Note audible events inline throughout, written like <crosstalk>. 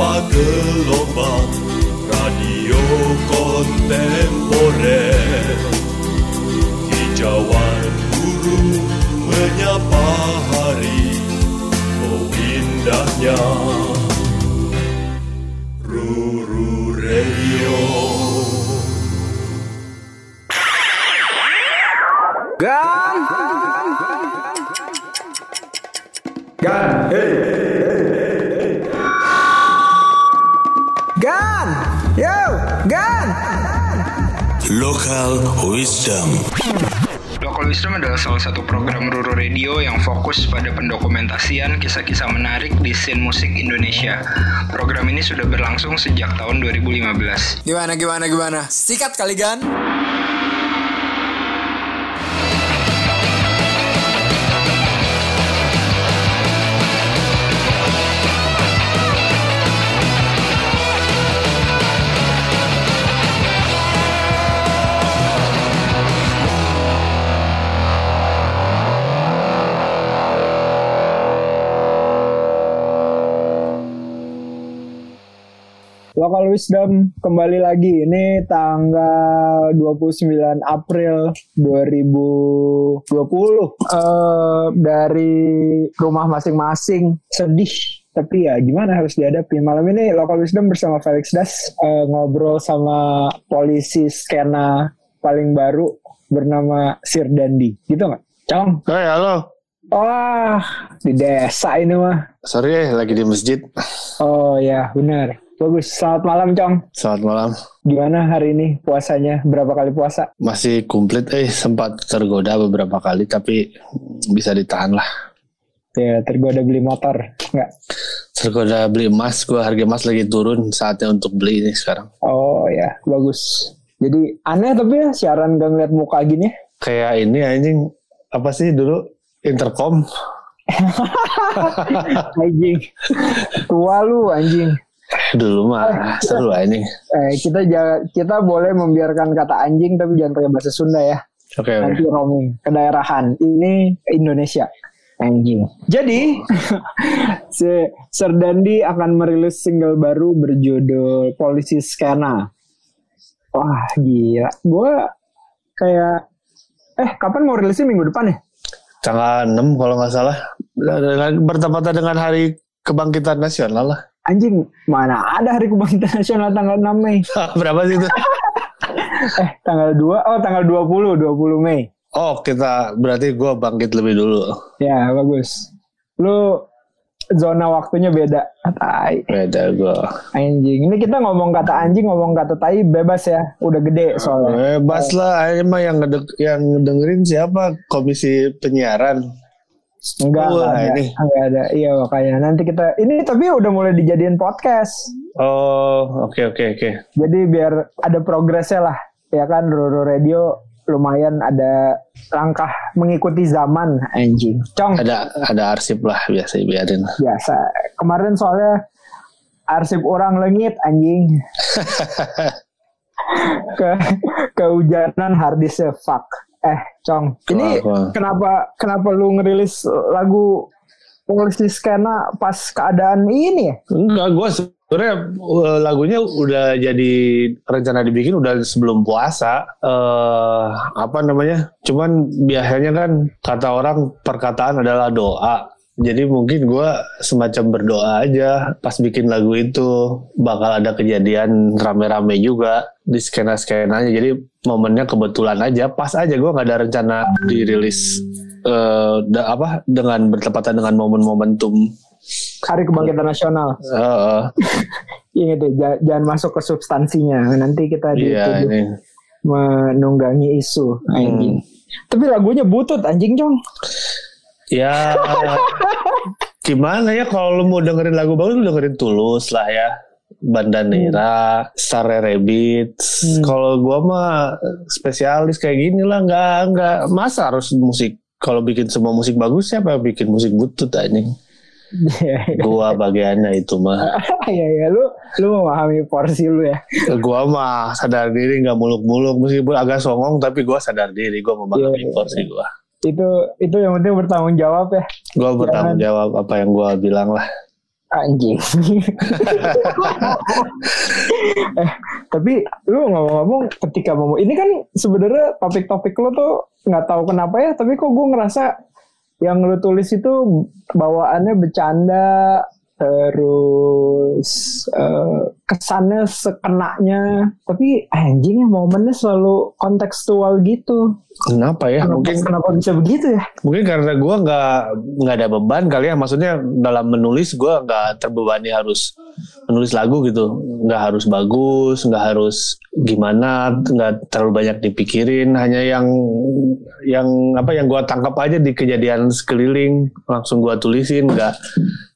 tanpa gelombang radio kontemporer. Hijauan guru menyapa hari oh indahnya Local Wisdom Local Wisdom adalah salah satu program Ruru Radio yang fokus pada pendokumentasian kisah-kisah menarik di scene musik Indonesia. Program ini sudah berlangsung sejak tahun 2015. Gimana gimana gimana? Sikat kali Gan. Local Wisdom kembali lagi. Ini tanggal 29 April 2020. Eh dari rumah masing-masing. Sedih. Tapi ya gimana harus dihadapi. Malam ini Local Wisdom bersama Felix Das eh, ngobrol sama polisi skena paling baru bernama Sir Dandi. Gitu nggak? Cong. Hai, halo. Wah, di desa ini mah. Sorry ya, lagi di masjid. Oh ya, benar. Bagus. Selamat malam, Cong. Selamat malam. Gimana hari ini puasanya? Berapa kali puasa? Masih komplit, eh sempat tergoda beberapa kali, tapi bisa ditahan lah. Ya, tergoda beli motor. Enggak. Tergoda beli emas, gua harga emas lagi turun, saatnya untuk beli ini sekarang. Oh ya, bagus. Jadi aneh tapi ya siaran gak ngeliat muka gini. ya. Kayak ini anjing, apa sih dulu intercom? <laughs> Anjing. Tua lu anjing. Dulu mah seru anjing. Eh, kita kita boleh membiarkan kata anjing tapi jangan pakai bahasa Sunda ya. Oke, oke. Nanti roaming kedaerahan. Ini Indonesia. Anjing. Jadi <laughs> si Serdandi akan merilis single baru berjudul Polisi Skena. Wah gila. Gue kayak eh kapan mau rilisnya minggu depan ya? Tanggal 6 kalau nggak salah. Bertepatan dengan hari kebangkitan nasional lah. Anjing mana ada hari kebangkitan nasional tanggal 6 Mei. <laughs> Berapa sih itu? Eh tanggal 2 oh tanggal 20 20 Mei. Oh, kita berarti gua bangkit lebih dulu. Ya bagus. Lu zona waktunya beda. Tai. Beda gua. Anjing. Ini kita ngomong kata anjing, ngomong kata tai bebas ya. Udah gede soalnya. Bebas lah, emang yang ngedek, yang dengerin siapa? Komisi penyiaran. Enggak, Wah, enggak ada. ini. Enggak ada. Iya makanya nanti kita ini tapi udah mulai dijadiin podcast. Oh, oke oke oke. Jadi biar ada progresnya lah. Ya kan Roro Radio lumayan ada langkah mengikuti zaman anjing. Cong Ada ada arsip lah biasa biarin. biasa. Kemarin soalnya arsip orang lengit anjing. <laughs> ke kehujanan harddisknya fuck. Eh, Cong. Ini Kenapa? kenapa kenapa lu ngerilis lagu polisi skena pas keadaan ini ya? Enggak, gue sebenarnya uh, lagunya udah jadi rencana dibikin udah sebelum puasa. eh apa namanya? Cuman biasanya kan kata orang perkataan adalah doa. Jadi mungkin gue semacam berdoa aja pas bikin lagu itu bakal ada kejadian rame-rame juga di skena-skenanya. Jadi momennya kebetulan aja, pas aja gue nggak ada rencana dirilis eh, da- apa dengan bertepatan dengan momen momentum. Hari Kebangkitan Nasional. Heeh. <laughs> Ingat deh, ja- jangan masuk ke substansinya. Nanti kita Iya dituduh ini. menunggangi isu anjing. Tapi lagunya butut anjing, Cong. Ya gimana ya kalau lu mau dengerin lagu bagus lu dengerin Tulus lah ya. Bandanera, Star Rabbit. Hmm. Kalau gua mah spesialis kayak gini lah nggak nggak masa harus musik kalau bikin semua musik bagus siapa yang bikin musik butut anjing. <laughs> Gua bagiannya itu mah. Iya <laughs> ya, lu lu memahami porsi lu ya. Gua mah sadar diri nggak muluk-muluk meskipun agak songong tapi gua sadar diri gua memahami Iya. porsi gua. Itu itu yang penting bertanggung jawab ya. Gua bertanggung jawab apa yang gua bilang lah. Anjing. <laughs> eh, tapi lu ngomong-ngomong ketika mau ini kan sebenarnya topik-topik lu tuh nggak tahu kenapa ya, tapi kok gue ngerasa yang lu tulis itu bawaannya bercanda terus uh, kesannya sekenaknya tapi anjingnya momennya selalu kontekstual gitu Kenapa ya? kenapa, mungkin kenapa bisa begitu ya mungkin karena gue nggak nggak ada beban kali ya. Maksudnya dalam menulis gue nggak terbebani harus menulis lagu gitu. Nggak harus bagus, nggak harus gimana, nggak terlalu banyak dipikirin. Hanya yang yang apa yang gue tangkap aja di kejadian sekeliling langsung gue tulisin. Nggak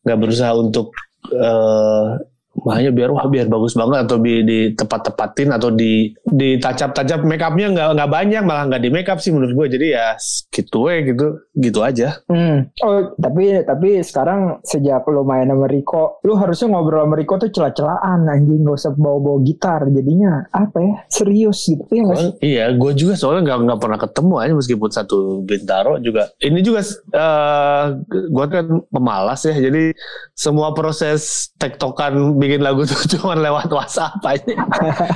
nggak berusaha untuk eh makanya biar wah biar bagus banget atau di, di tepat-tepatin atau di di tacap-tacap make upnya nggak nggak banyak malah nggak di make up sih menurut gue jadi ya gitu ya gitu gitu aja Hmm. Oh, tapi tapi sekarang sejak lo main sama Riko, lu harusnya ngobrol sama Riko tuh celah-celahan anjing, gak usah bawa-bawa gitar. Jadinya apa ya? Serius gitu ya nggak sih? Gua- iya gue juga soalnya nggak nggak pernah ketemu aja meskipun satu bintaro juga ini juga eh gue kan pemalas ya jadi semua proses tektokan bikin lagu tuh <laughs> cuma lewat WhatsApp aja.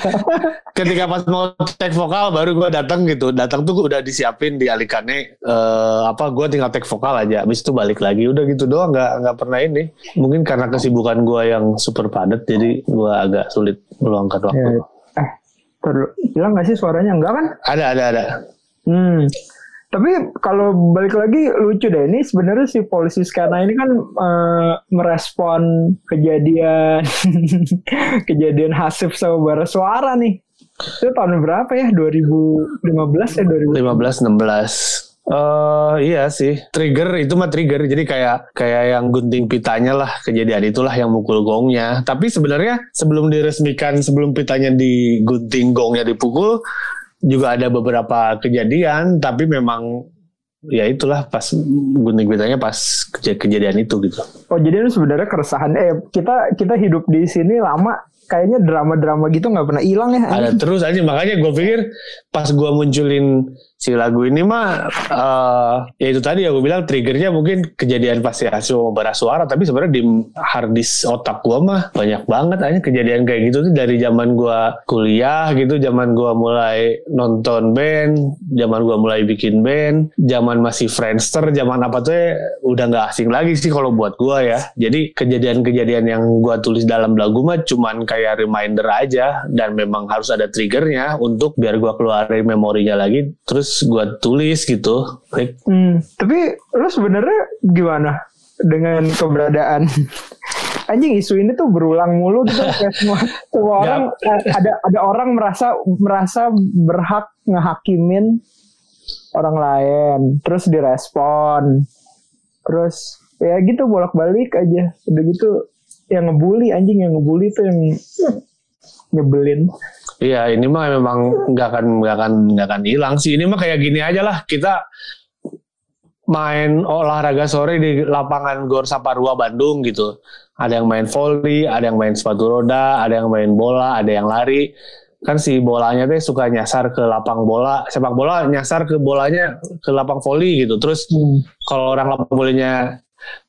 <laughs> Ketika pas mau tag vokal baru gue datang gitu. Datang tuh udah disiapin di alikannya eh apa gue tinggal tag vokal aja. Habis itu balik lagi. Udah gitu doang nggak nggak pernah ini. Mungkin karena kesibukan gue yang super padat jadi gue agak sulit meluangkan waktu. Ya, eh, terus bilang gak sih suaranya? Enggak kan? ada ada ada. Hmm. Tapi kalau balik lagi lucu deh ini sebenarnya si polisi sekarang ini kan eh, merespon kejadian <laughs> kejadian Hasif sama bara suara nih. Itu tahun berapa ya? 2015 ya 2015. 15 16 Eh iya sih trigger itu mah trigger jadi kayak kayak yang gunting pitanya lah kejadian itulah yang mukul gongnya tapi sebenarnya sebelum diresmikan sebelum pitanya digunting gongnya dipukul juga ada beberapa kejadian tapi memang ya itulah pas gunting pitanya pas keja- kejadian itu gitu Oh jadi itu sebenarnya keresahan. Eh kita kita hidup di sini lama kayaknya drama-drama gitu nggak pernah hilang ya. ada terus aja makanya gue pikir pas gue munculin si lagu ini mah eh ya itu tadi aku bilang triggernya mungkin kejadian pasti Asu bara suara tapi sebenarnya di harddisk otak gue mah banyak banget aja kejadian kayak gitu tuh. Dari zaman gue kuliah gitu zaman gue mulai nonton band zaman gue mulai bikin band zaman masih Friendster zaman apa tuh ya, udah nggak asing lagi sih kalau buat gue ya. Jadi kejadian-kejadian yang gue tulis dalam lagu mah cuman kayak reminder aja dan memang harus ada triggernya untuk biar gue keluarin memorinya lagi. Terus gue tulis gitu Like, Hmm, tapi lu sebenarnya gimana dengan keberadaan? <laughs> Anjing isu ini tuh berulang mulu gitu <laughs> kayak semua semua orang eh, ada ada orang merasa merasa berhak ngehakimin orang lain terus direspon terus ya gitu bolak-balik aja. Udah gitu yang ngebully anjing yang ngebully tuh yang nyebelin Iya, ini mah memang nggak akan nggak akan nggak akan hilang sih. Ini mah kayak gini aja lah. Kita main olahraga sore di lapangan Gor Saparua Bandung gitu. Ada yang main volley, ada yang main sepatu roda, ada yang main bola, ada yang lari. Kan si bolanya tuh suka nyasar ke lapang bola, sepak bola nyasar ke bolanya ke lapang volley gitu. Terus kalau orang lapang bolanya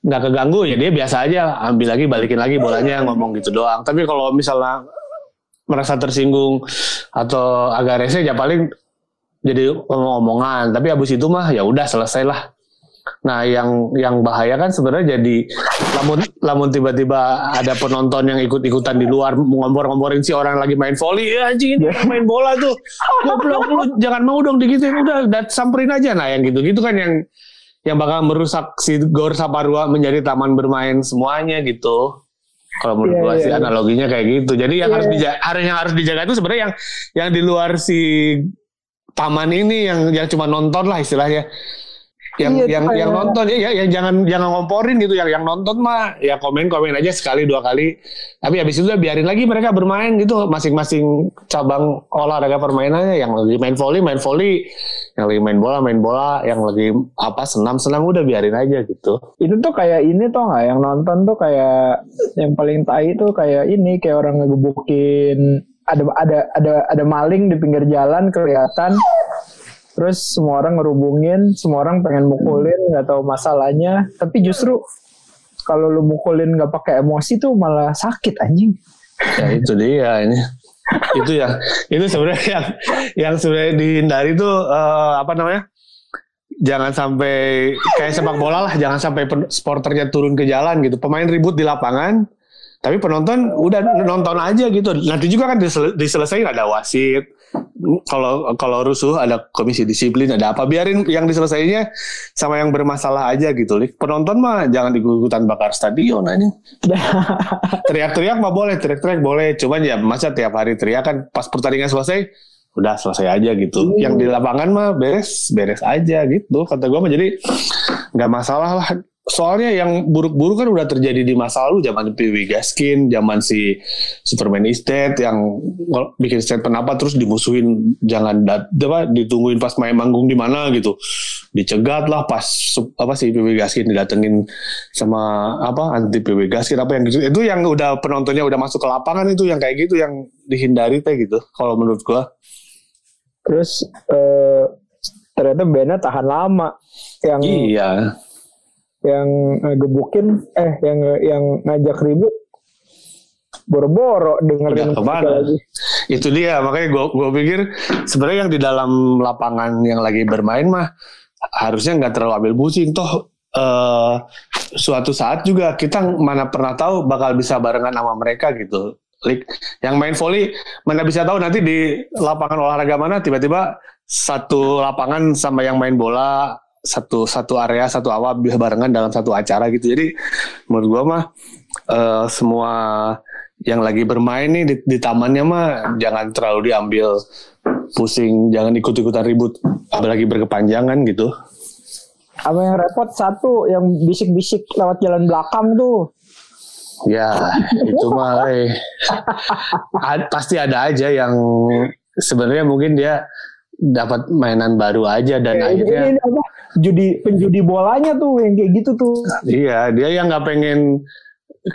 nggak keganggu ya dia biasa aja ambil lagi balikin lagi bolanya ngomong gitu doang. Tapi kalau misalnya merasa tersinggung atau agak rese ya paling jadi omong-omongan tapi abis itu mah ya udah selesai lah. Nah yang yang bahaya kan sebenarnya jadi lamun lamun tiba-tiba ada penonton yang ikut-ikutan di luar ngompor-ngomporin si orang lagi main volley ya anjing main bola tuh. Goblok lu jangan mau dong digituin udah dat samperin aja. Nah yang gitu-gitu kan yang yang bakal merusak si Gor Saparua menjadi taman bermain semuanya gitu kalau menurut Iya, gua iya, sih iya. analoginya kayak gitu. Jadi yang Iya, harus iya. dijaga, yang harus dijaga itu sebenarnya yang yang di luar si taman ini yang yang cuma nonton lah istilahnya. Yang Iya, itu yang yang nonton ya, ya yang jangan jangan ngomporin gitu. Yang yang nonton mah ya komen komen aja sekali dua kali. Tapi habis itu udah biarin lagi mereka bermain gitu masing-masing cabang olahraga permainannya yang lagi main volley main volley, yang lagi main bola main bola, yang lagi apa senam senam udah biarin aja gitu. itu tuh kayak ini tuh nggak yang nonton tuh kayak yang paling tai tuh kayak ini kayak orang ngegebukin ada ada ada ada maling di pinggir jalan kelihatan terus semua orang ngerubungin semua orang pengen mukulin nggak tahu masalahnya tapi justru kalau lu mukulin nggak pakai emosi tuh malah sakit anjing. Ya itu dia ini. Itu yang itu sebenarnya yang yang sebenarnya dihindari tuh eh, apa namanya? Jangan sampai kayak sepak bola lah, jangan sampai sporternya turun ke jalan gitu. Pemain ribut di lapangan, tapi penonton udah nonton aja gitu. Nanti juga kan disel- diselesain ada wasit. Kalau kalau rusuh ada komisi disiplin ada apa biarin yang diselesainya sama yang bermasalah aja gitu. Lik. Penonton mah jangan ikut-ikutan bakar stadion aja. <laughs> teriak-teriak mah boleh, teriak-teriak boleh. Cuman ya masa tiap hari teriak kan pas pertandingan selesai, udah selesai aja gitu. Yang di lapangan mah beres, beres aja gitu. Kata gua mah jadi nggak masalah lah. Soalnya yang buruk-buruk kan udah terjadi di masa lalu zaman PW Gaskin, zaman si Superman Estate yang bikin statement apa terus dimusuhin jangan dat, apa ditungguin pas main manggung di mana gitu. Dicegat lah pas apa si PW Gaskin didatengin sama apa anti PW Gaskin apa yang gitu. Itu yang udah penontonnya udah masuk ke lapangan itu yang kayak gitu yang dihindari teh gitu kalau menurut gua. Terus eh, ternyata bandnya tahan lama. Yang Iya. Yang gebukin eh yang yang ngajak ribut boro-boro dengerin ke mana? lagi. Itu dia makanya gua gua pikir sebenarnya yang di dalam lapangan yang lagi bermain mah harusnya nggak terlalu ambil pusing toh eh, suatu saat juga kita mana pernah tahu bakal bisa barengan sama mereka gitu. Lik, yang main volley mana bisa tahu nanti di lapangan olahraga mana tiba-tiba satu lapangan sama yang main bola satu satu area satu awal bisa barengan dalam satu acara gitu. Jadi menurut gua mah eh, semua yang lagi bermain nih di, di tamannya mah jangan terlalu diambil pusing, jangan ikut-ikutan ribut, apalagi berkepanjangan gitu. Apa yang repot satu yang bisik-bisik lewat jalan belakang tuh. Ya, itu mah eh, pasti ada aja yang sebenarnya mungkin dia dapat mainan baru aja dan ini, akhirnya ini apa? Judi penjudi bolanya tuh yang kayak gitu tuh. iya dia yang nggak pengen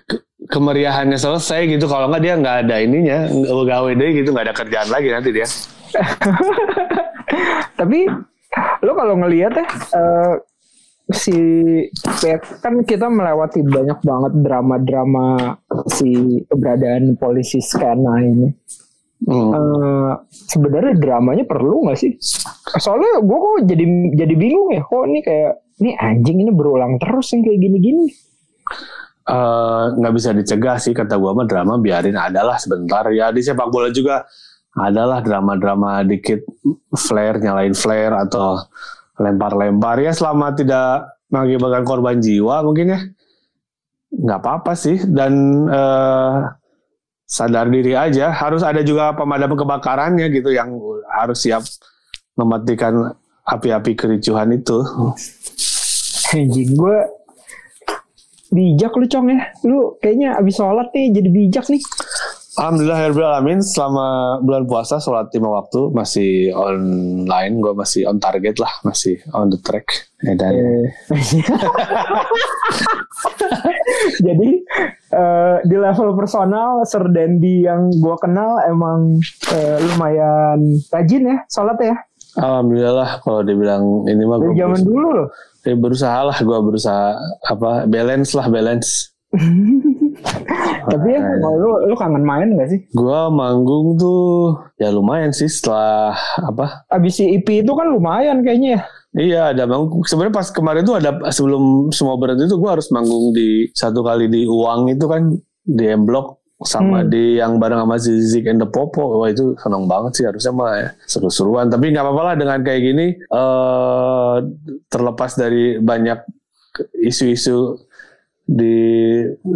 ke- kemeriahannya selesai gitu kalau nggak dia nggak ada ininya gawe deh gitu nggak ada kerjaan lagi nanti dia <laughs> Tapi lo kalau ngelihat ya eh, si ya kan kita melewati banyak banget drama-drama si keberadaan polisi skena ini. Hmm. Eh, sebenarnya dramanya perlu nggak sih? Soalnya gue kok jadi jadi bingung ya. Kok ini kayak ini anjing ini berulang terus yang kayak gini-gini. Eh, nggak bisa dicegah sih kata gua mah drama biarin adalah sebentar ya di sepak bola juga adalah drama-drama dikit flare nyalain flare atau lempar-lempar ya selama tidak mengakibatkan korban jiwa mungkin ya nggak apa-apa sih dan eh, sadar diri aja harus ada juga pemadam kebakarannya gitu yang harus siap mematikan api-api kericuhan itu Anjing gue bijak lu cong ya. Lu kayaknya abis sholat nih jadi bijak nih. Alhamdulillah Herbil Alamin selama bulan puasa sholat lima waktu masih online gue masih on target lah masih on the track ya, dan Eh, <laughs> Jadi eh, di level personal Sir Dendi yang gue kenal emang eh, lumayan rajin ya sholat ya. Alhamdulillah lah kalau dibilang ini mah gue zaman dulu loh. eh, berusaha lah gue berusaha apa balance lah balance <laughs> Tapi ya kalau lu, lu kangen main gak sih? gue manggung tuh ya lumayan sih setelah apa Abis si IP itu kan lumayan kayaknya ya. Iya ada manggung. Sebenarnya pas kemarin tuh ada sebelum semua berhenti tuh gue harus manggung di satu kali di Uang itu kan di M Block sama Hmm. di yang bareng sama Zizik and the Popo. Wah itu seneng banget sih harusnya mah ya. seru-seruan. Tapi nggak apa-apa lah dengan kayak gini. eh terlepas dari banyak isu-isu di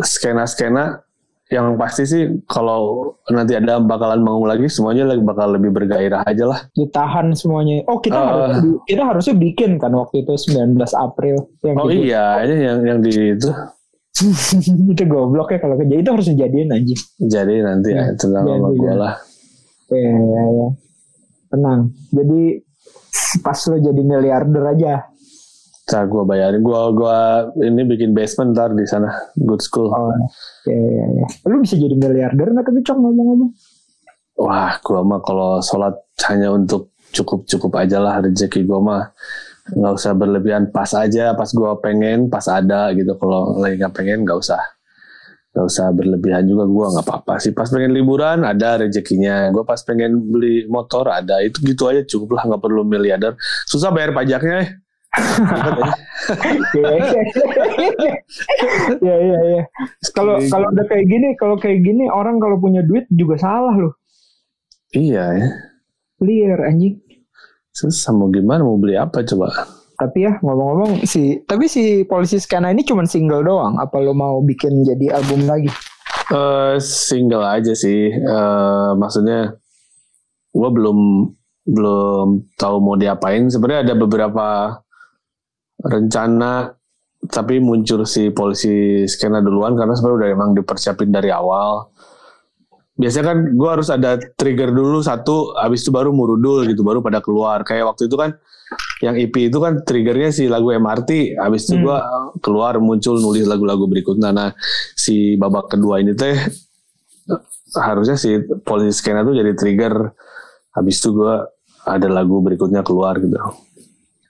skena-skena yang pasti sih kalau nanti ada bakalan manggung lagi semuanya lagi bakal lebih bergairah aja lah. Ditahan semuanya. Oh kita Eh. harus kita harusnya bikin kan waktu itu 19 April yang Oh gitu. iya, ini yang yang di itu <laughs> itu goblok ya kalau kerja itu harus dijadiin anjing. Jadi nanti ya, Ya, tenang ya, sama ya. gue lah. Ya, ya, ya. Tenang. Jadi pas lo jadi miliarder aja. Ntar gue bayarin. Gue gua ini bikin basement ntar di sana. Good school. Oh, ya, ya, ya. Lu bisa jadi miliarder nggak tapi cong ngomong-ngomong? Wah, gue mah kalau sholat hanya untuk cukup-cukup aja lah rezeki gue mah. nggak usah berlebihan pas aja pas gue pengen pas ada gitu kalau lagi nggak pengen nggak usah nggak usah berlebihan juga gue nggak apa-apa sih pas pengen liburan ada rezekinya gue pas pengen beli motor ada itu gitu aja cukup lah nggak perlu miliarder susah bayar pajaknya eh. Iya iya iya. Kalau kalau udah kayak gini, kalau kayak gini orang kalau punya duit juga salah loh. iya ya Clear anjing. susah mau gimana mau beli apa coba Tapi ya ngomong-ngomong si tapi si polisi skena ini cuma single doang. Apa lo mau bikin jadi album lagi? Eh single aja sih. Eh maksudnya gue belum belum tahu mau diapain. Sebenarnya ada beberapa rencana tapi muncul si polisi skena duluan karena sebenarnya udah emang dipersiapin dari awal. Biasanya kan gue harus ada trigger dulu satu, habis itu baru murudul gitu, baru pada keluar. Kayak waktu itu kan yang EP itu kan triggernya si lagu MRT, habis itu Hmm. gue keluar muncul nulis lagu-lagu berikutnya. Nah si babak kedua ini teh harusnya si polisi skena tuh jadi trigger, habis itu gue ada lagu berikutnya keluar gitu.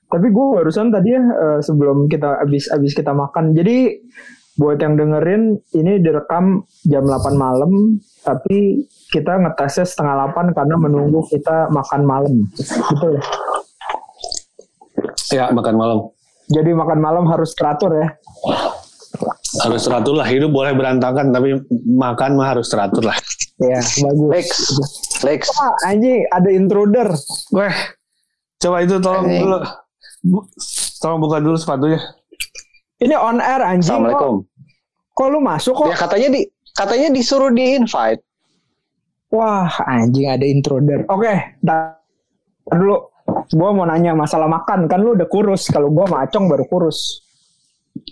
Tapi gue barusan tadi ya eh, sebelum kita abis abis kita makan. Jadi buat yang dengerin ini direkam jam 8 malam, tapi kita ngetesnya setengah 8 karena menunggu kita makan malam. Gitu ya. Ya makan malam. Jadi makan malam harus teratur ya. Harus teratur lah, hidup boleh berantakan tapi makan mah harus teratur lah. Ya, bagus. Lex, Lex. Ah, anjing ada intruder. Weh, coba itu tolong dulu. Bu, tolong buka dulu sepatunya. Ini on air anjing. Kok, Assalamualaikum. kok lu masuk kok? Ya katanya di katanya disuruh di invite. Wah, anjing ada intruder. Oke, tar dulu. Gua mau nanya masalah makan. Kan lu udah kurus. Kalau gua sama Acong baru kurus.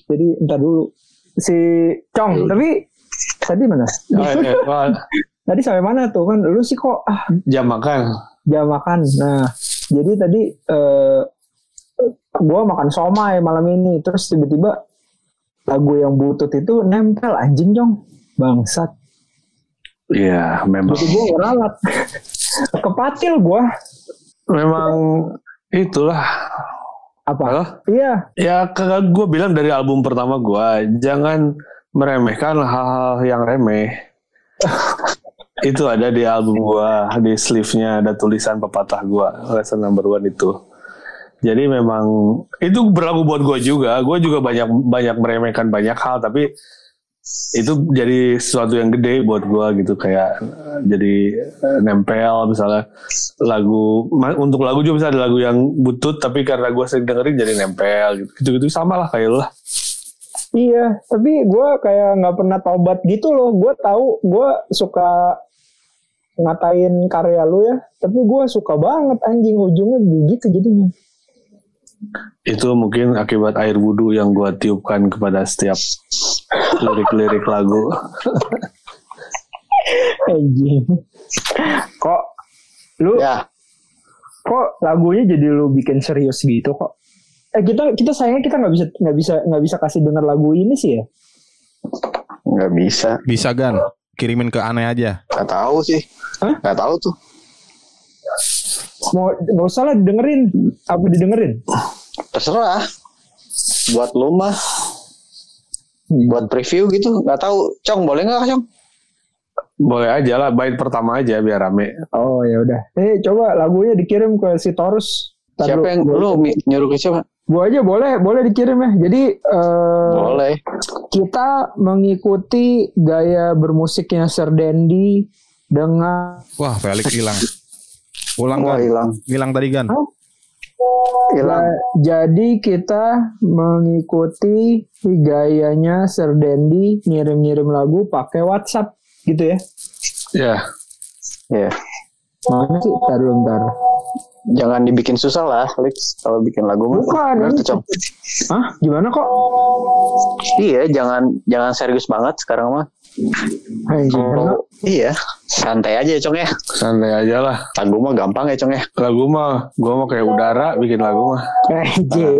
Jadi ntar dulu. Si Cong, tapi tadi mana? Oh, iya. Wah, <laughs> Tadi sampai mana tuh kan? Lu sih kok ah jam makan. jam makan. Nah, jadi tadi eh gua makan somai malam ini. Terus tiba-tiba lagu yang butut itu nempel anjing Cong. Bangsat. Iya, memang Jadi gue ngeralat. Kepatil gue. memang itulah. Apa? Halo? Iya. Ya kakak gue bilang dari album pertama gue jangan meremehkan hal-hal yang remeh. <laughs> itu ada di album gue di sleeve-nya ada tulisan pepatah gue lesson number one itu. Jadi memang itu berlaku buat gue juga. Gue juga banyak banyak meremehkan banyak hal tapi itu jadi sesuatu yang gede buat gue gitu kayak jadi eh, nempel misalnya lagu untuk lagu juga bisa ada lagu yang butut tapi karena gue sering dengerin jadi nempel gitu gitu, -gitu sama lah kayak lah Iya. Tapi gue kayak nggak pernah taubat gitu loh. Gue tahu gue suka ngatain karya lu ya. Tapi gue suka banget anjing ujungnya begitu jadinya. Itu mungkin akibat air wudhu yang gue tiupkan kepada setiap lirik-lirik lagu Anjing. Kok lu Ya, kok lagunya jadi lu bikin serius gitu kok? Eh kita kita sayangnya kita nggak bisa nggak bisa nggak bisa kasih denger lagu ini sih ya. nggak bisa. Bisa Gan, kirimin ke aneh aja. Nggak tahu sih. Hah? Nggak tahu tuh. Mau nggak usah lah dengerin. Apa didengerin? Terserah. Buat lu mah. Buat preview gitu. Nggak tahu. Cong boleh nggak Cong? boleh aja lah bait pertama aja biar rame Oh ya udah. Eh coba lagunya dikirim ke si Torus. Ntar Siapa lu- yang lu nyuruh ke siapa? Gua aja boleh, boleh dikirim ya. Jadi eh, Boleh. kita mengikuti gaya bermusiknya Sir Dendi dengan Wah, Felix hilang. Ulang Wah Gan. hilang. Hilang tadi Gan. Hilang. Ja- jadi kita mengikuti gayanya Sir Dendi ngirim-ngirim lagu pakai WhatsApp gitu ya. ya Ya. Mana sih? Ntar dulu, ntar. Jangan dibikin susah lah, Lex. Kalau bikin lagu mah. Bukan, Cong. Hah? Gimana kok? Iya, jangan jangan serius banget sekarang mah. Anjing, Oh, iya, santai aja ya, Cong ya. santai aja lah Lagu mah gampang ya, Cong ya. lagu mah gue mah kayak udara bikin lagu mah Anjing.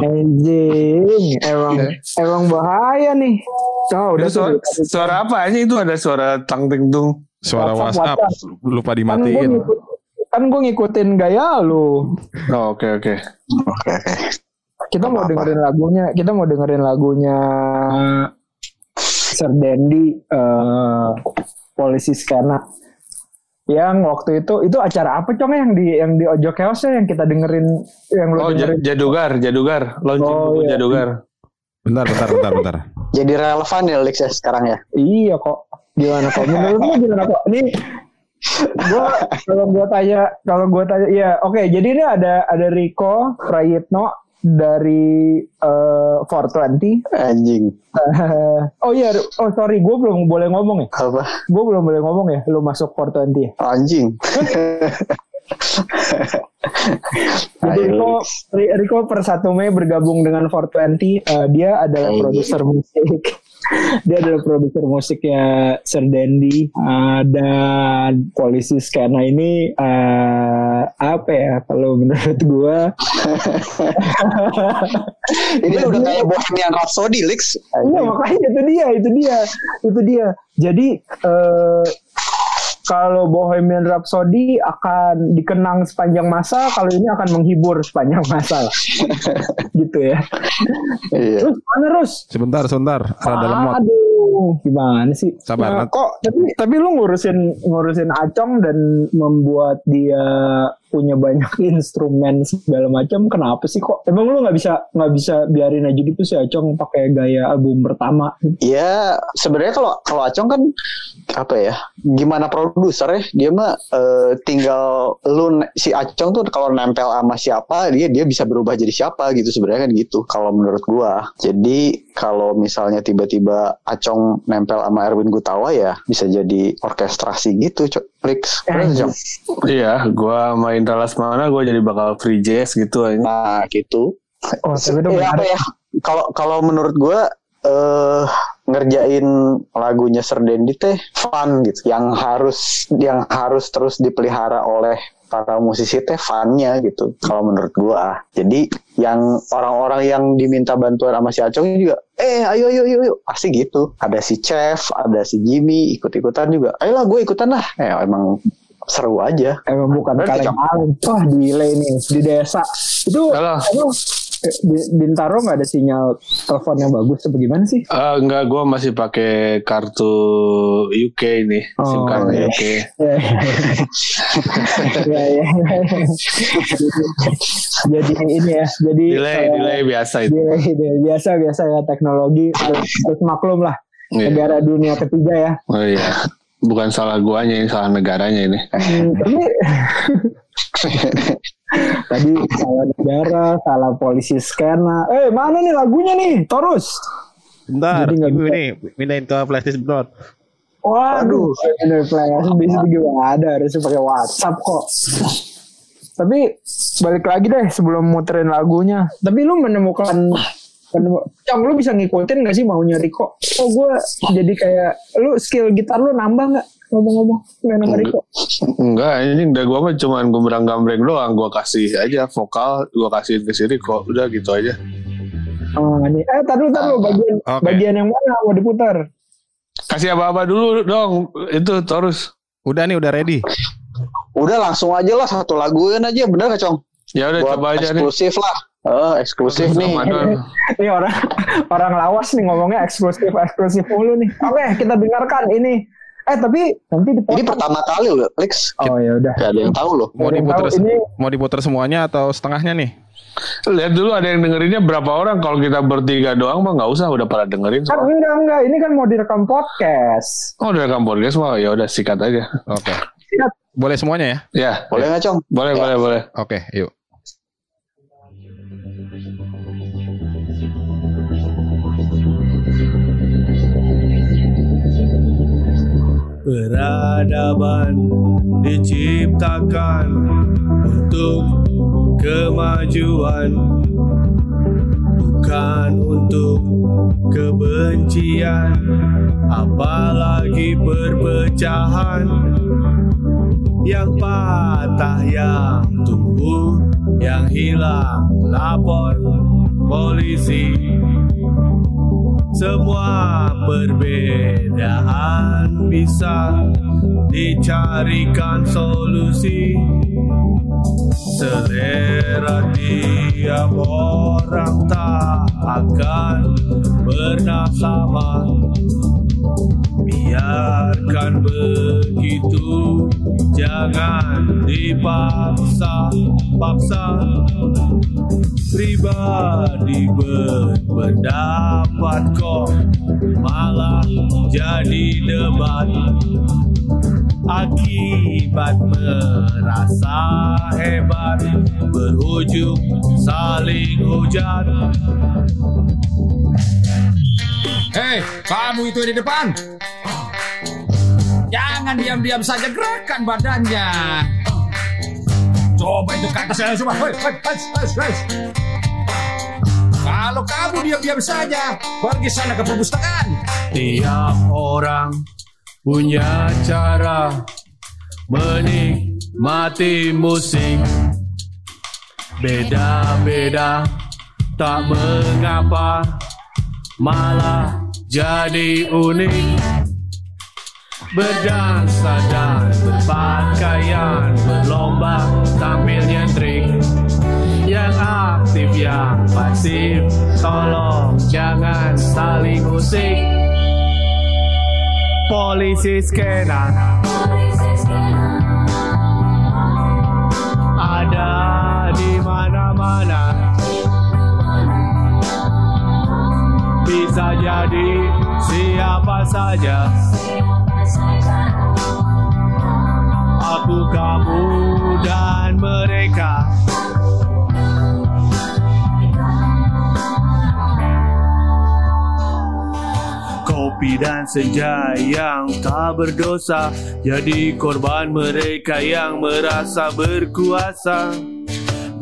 Anjing. Emang emang bahaya nih. Oh, udah itu suara, tuh. suara apa aja itu ada suara tang ting tung Suara WhatsApp, WhatsApp, lupa Kan gue dimatiin. kan gue ngikutin gaya lu. Oh, Oke oke. Oke oke. Kita mau Apa-apa. dengerin lagunya, kita mau dengerin lagunya Sir Dendi eh Polisi Skena. Yang waktu itu itu acara apa cong yang di yang di Ojo Chaos ya, yang kita dengerin yang lu Oh dengerin Jadugar, Jadugar, launching Oh, buku iya. Jadugar. Bentar, bentar, bentar, bentar. Jadi relevan ya Lex ya sekarang ya. Iya kok. Gimana kok? Menurut lu gimana kok? Ini gua kalau gua tanya kalau gua tanya ya oke jadi ini ada ada Riko Prayitno dari eh 420 Anjing. <laughs> oh iya oh sorry gue belum boleh ngomong ya. Apa? gue belum boleh ngomong ya lu masuk 420 ya. Anjing. <laughs> jadi Ayo, Riko Ri- Riko per 1 Mei bergabung dengan 420 eh, dia adalah produser musik dia adalah produser musiknya Sir Dendi eh, dan polisi skena ini eh, apa ya kalau menurut gua <laughs> Ini udah kayak Bohemian Rhapsody Lex. Iya makanya itu dia, itu dia, itu dia. Jadi eh, kalau Bohemian Rhapsody akan dikenang sepanjang masa, kalau ini akan menghibur sepanjang masa, lah. <laughs> gitu ya. Iya. Terus mana Rus? Sebentar, sebentar. Rada lemot. Aduh, gimana sih? Sabar, Nah, kok tapi tapi lu ngurusin ngurusin Acong dan membuat dia punya banyak <laughs> instrumen segala macam. Kenapa sih kok? Emang lu nggak bisa nggak bisa biarin aja gitu sih Acong pakai gaya album pertama? Ya sebenarnya kalau kalau Acong kan apa ya? Gimana produser ya? Dia mah eh, tinggal lu si Acong tuh kalau nempel sama siapa dia dia bisa berubah jadi siapa gitu sebenarnya kan gitu. Kalau menurut gua. Jadi kalau misalnya tiba-tiba Acong nempel sama Erwin Gutawa ya bisa jadi orkestrasi gitu, Cok. Iya, gua main Indra Lesmana, gua jadi bakal free jazz gitu aja. Nah, gitu. Oh, tapi itu Ya, apa ya? Kalau kalau menurut gua eh ngerjain lagunya Serdendi teh fun gitu. Yang harus yang harus terus dipelihara oleh para musisi teh funnya gitu. Kalau menurut gua. Jadi yang orang-orang yang diminta bantuan sama si Acong juga, eh ayo ayo ayo, ayo. pasti gitu. Ada si Chef, ada si Jimmy ikut-ikutan juga. Ayolah gue ikutan lah. Eh emang seru aja. Emang bukan kaleng. Wah gile nih di desa. Itu emang eh, di Bintaro nggak ada sinyal telepon yang bagus apa gimana sih? Eh, enggak, gua masih pakai kartu UK ini, SIM Oh, card iya. UK. Ya, ya, ya, ya. Jadi ini ya, jadi Delay, eh, delay biasa itu. delay, delay. biasa biasa ya teknologi terus, maklum lah Iya. negara dunia ketiga ya. Oh iya. Bukan salah guanya ini, salah negaranya ini. Hmm, <laughs> tapi tadi salah negara, salah polisi skena. Eh mana nih lagunya nih? Torus. Bentar. Ini, pindahin ke flashdisk bentar. Waduh, ini flash bisa juga ada harusnya pakai WhatsApp kok. Tapi balik lagi deh sebelum muterin lagunya. Tapi lu menemukan Cong, lu bisa ngikutin gak sih maunya Riko? Oh gue jadi kayak lu skill gitar lu nambah nggak ngomong-ngomong main sama Riko? Enggak, ini udah gua mah cuman gumbrang gambreng doang. Gua kasih aja vokal, gua kasihin ke sini kok. Udah gitu aja. Oh ini eh tar dulu tar dulu bagian Oke. bagian yang mana mau diputar? Kasih apa-apa dulu dong. Itu terus. Udah nih, udah ready. Udah langsung aja lah satu laguin aja bener gak Cong? Ya udah Buat coba aja nih. eksklusif lah. Eh, eksklusif nih. <laughs> Ini orang orang lawas nih ngomongnya eksklusif eksklusif mulu nih. Oke kita dengarkan ini. Eh tapi nanti dipotong. Ini pertama kali loh, Lex. Oh ya udah. Gak ada yang tahu loh. Mau tahu ini mau diputer semuanya atau setengahnya nih? Lihat dulu ada yang dengerinnya berapa orang. Kalau kita bertiga doang mah nggak usah. Udah pada dengerin. kan soalnya. enggak enggak ini kan mau direkam podcast. Oh udah rekam podcast mah ya udah sikat aja. Oke. Siap. Boleh semuanya ya? Ya, Boleh nggak Cong? boleh Ya. boleh boleh. Oke, yuk. Peradaban diciptakan untuk kemajuan Bukan untuk kebencian Apalagi perpecahan. Yang patah yang tumbuh Yang hilang lapor polisi Semua perbedaan bisa dicarikan solusi. Selera tiap orang tak akan pernah sama Biarkan begitu Jangan dipaksa-paksa Pribadi berpendapat kok Malah jadi debat. Akibat merasa hebat Berujung saling hujat Hei, kamu itu di depan. Jangan diam-diam saja gerakan badannya. Coba itu ke atas saya coba. Hei, hei, hei, hei, hei. Kalau kamu diam-diam saja, pergi sana ke perpustakaan. Tiap orang punya cara menikmati musik Beda-beda tak mengapa malah jadi unik. Berdansa dan berpakaian berlomba tampil nyentrik Yang aktif yang pasif. Tolong jangan saling usik. Polisi skena. Ada di mana-mana Bisa jadi siapa saja. Aku, kamu, dan mereka. Kopi dan senja yang tak berdosa Jadi korban mereka yang merasa berkuasa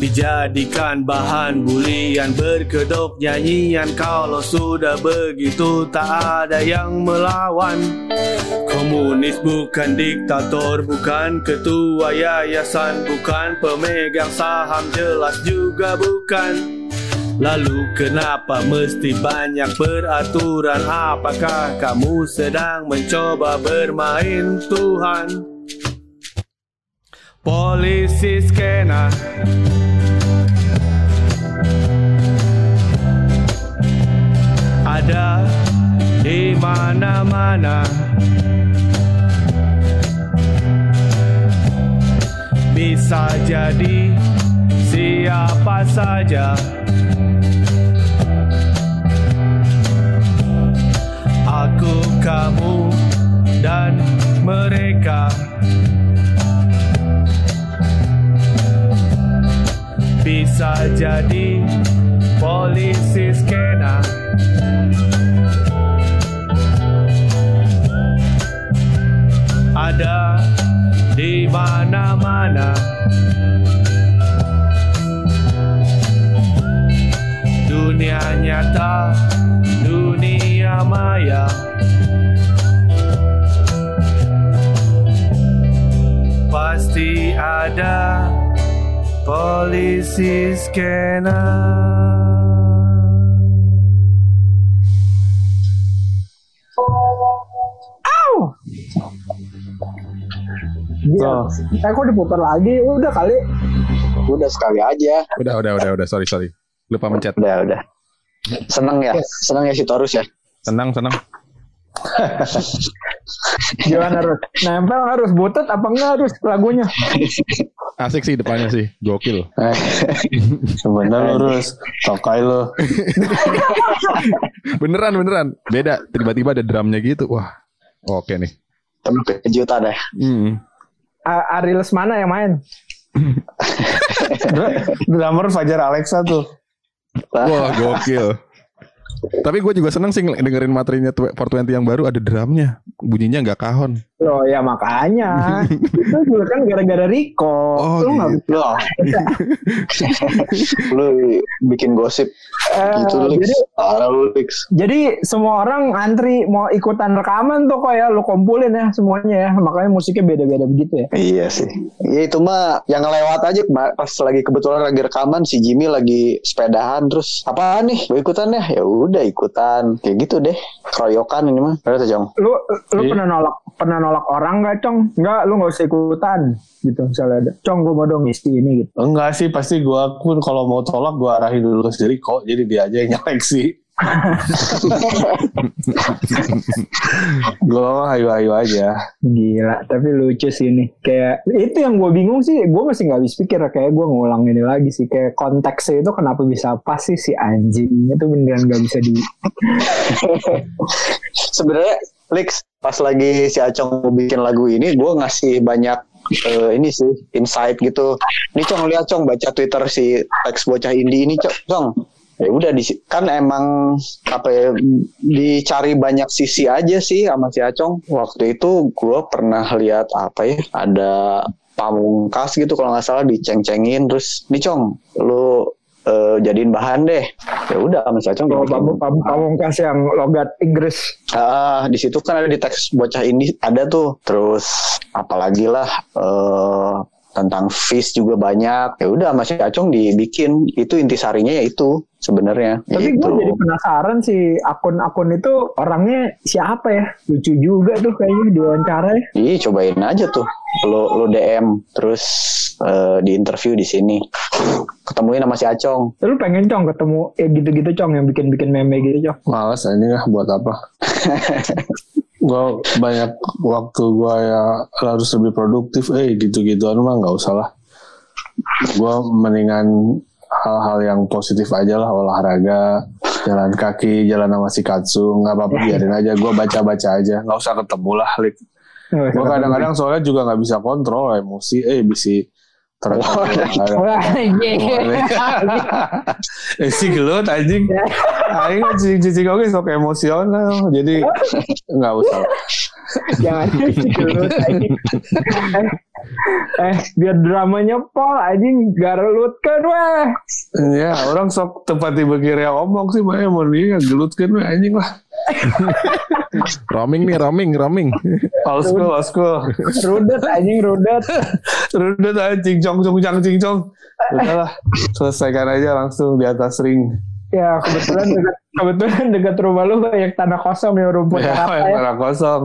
Dijadikan bahan bulian berkedok nyanyian. Kalau sudah begitu tak ada yang melawan. Komunis bukan diktator, bukan ketua yayasan Bukan pemegang saham, jelas juga bukan. Lalu kenapa mesti banyak peraturan? Apakah kamu sedang mencoba bermain Tuhan Polisi skena. Ada di mana-mana. Bisa jadi siapa saja. Aku, kamu, dan mereka Bisa jadi polisi skena. Ada di mana-mana. Dunia nyata, dunia maya. Pasti ada polisi skena Iya. Eh kok diputar lagi? Udah kali. Udah sekali aja. Udah, udah, udah, udah. Sorry, sorry. Lupa mencet. Udah, udah. Seneng ya, seneng ya si Torus ya. Senang, senang. <laughs> Gimana harus nempel harus butut apa enggak harus lagunya? <laughs> Asik sih depannya sih. Gokil. <laughs> Sebenernya lurus. Tokai lo. <laughs> Beneran, beneran. Beda. Tiba-tiba ada drumnya gitu. Wah. Oke nih. Penuh kejutan ya. Hmm. A- Ari Lesmana yang main. <laughs> Drummer Fajar Alexa tuh. Wah, gokil. Tapi gue juga seneng sih dengerin materinya tw- 420 yang baru ada drumnya. Bunyinya nggak kahon. Loh ya makanya. <laughs> Itu juga kan gara-gara Rico. Oh, Lu nggak gitu. Loh. <laughs> lu bikin gosip Eh, gitu Lix. jadi Parah lu Lix. jadi semua orang antri mau ikutan rekaman tuh kok ya lu kumpulin ya semuanya ya. Makanya musiknya beda-beda begitu ya. Iya sih. Iya itu mah yang ngelewat aja pas lagi kebetulan lagi rekaman si Jimmy lagi sepedahan terus apaan nih gue ikutan ya ya udah udah ikutan kayak gitu deh keroyokan ini mah tuh Jong Lu lu Iya. pernah nolak pernah nolak orang nggak cong? Nggak, lu nggak usah ikutan gitu misalnya ada. Cong gue mau dong isi ini gitu. Enggak sih, pasti gua pun kalau mau tolak gua arahin dulu sendiri kok. Jadi dia aja yang nyeleksi. <laughs> gua mah ayo-ayo aja. Gila, tapi lucu sih ini. Kayak itu yang gue bingung sih, gue masih nggak habis pikir kayak gue ngulang ini lagi sih. Kayak konteksnya itu kenapa bisa pas sih si anjing itu beneran nggak bisa di. <laughs> sebenarnya Lix pas lagi si Acong mau bikin lagu ini gue ngasih banyak eh, ini sih insight gitu ini Cong lihat Cong baca Twitter si teks bocah indie ini Cong Cong ya udah di kan emang apa ya dicari banyak sisi aja sih sama si Acong waktu itu gue pernah lihat apa ya ada pamungkas gitu kalau nggak salah diceng-cengin terus nih Cong lu eh, jadiin bahan deh ya udah sama si Acong Kalau kamu kamu pamungkas yang logat Inggris. Ah, di situ kan ada di teks bocah ini ada tuh. Terus apalagi lah eh, tentang fish juga banyak. Ya udah masih Acong dibikin itu intisarinya ya itu sebenarnya. Tapi Gitu. gue jadi penasaran sih akun-akun itu orangnya siapa ya? Lucu juga tuh kayaknya diwawancara ya. Ih, cobain aja tuh. Lo lo DM terus eh, di interview di sini. Ketemuin sama si Acong. Lu pengen cong ketemu ya gitu-gitu cong yang bikin-bikin meme gitu cong. Males aja lah buat apa. <laughs> gua banyak waktu gua ya harus lebih produktif. Eh gitu-gituan mah nggak usah lah. Gua mendingan hal-hal yang positif aja lah olahraga jalan kaki jalan sama si Katsu nggak apa-apa <laughs> biarin aja Gua baca-baca aja nggak usah ketemu lah Lik. Gue kadang-kadang soalnya juga nggak bisa kontrol emosi, eh bisa terus. Wah, iya. <laughs> eh si gelut anjing. Aing cicing oke sok emosional, jadi <laughs> nggak usah. Jangan gelut anjing. <laughs> eh, biar dramanya pol anjing garelut kan weh. Ya orang sok tempat tiba kira omong sih, mah mau nih gelut kan we, anjing lah. <laughs> Roaming nih, roaming, roaming. Old school, old school. Rudet anjing rudet. <laughs> Udah anjing cong cong cing cong. Udahlah, selesaikan aja langsung di atas ring. Ya kebetulan dekat kebetulan dekat rumah lu banyak tanah kosong ya rumput <laughs> Ya, ya. tanah kosong.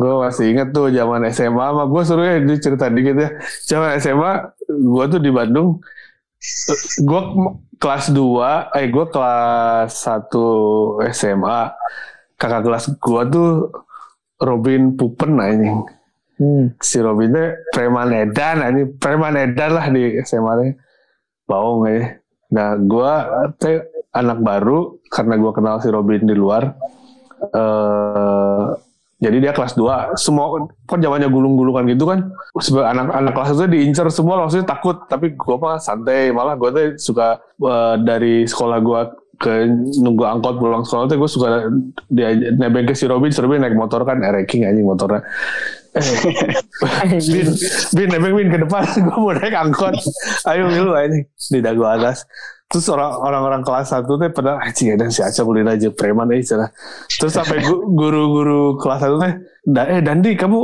Gue masih inget tuh zaman SMA mah gue suruh ya ini cerita dikit ya. Zaman SMA gue tuh di Bandung. Gue kelas 2, eh gue kelas 1 SMA. Kakak kelas gue tuh Robin Pupen anjing. Hmm. Si Robin teh preman edan anjing. Preman edan lah di SMA nya. Baung aja. Nah gue teh anak baru karena gue kenal si Robin di luar. eh jadi dia kelas 2 semua kan zamannya gulung-gulungan gitu kan? Sebagai anak-anak kelas itu diincar semua langsung takut. Tapi gue mah santai malah gue tuh suka eh, dari sekolah gue ke nunggu angkot pulang sekolah tuh gue suka dia nebeng ke si Robin si Robin naik motor kan ranking anjing motornya. Eh, <laughs> bin bin nebeng bin ke depan <laughs> gue mau naik angkot. Ayo lu anjing di dagu atas terus orang orang-orang kelas satu teh pada anjing ada si Aca kuliah aja preman eh cenah. terus sampai gu- guru-guru kelas satu teh "Da- eh Dandi kamu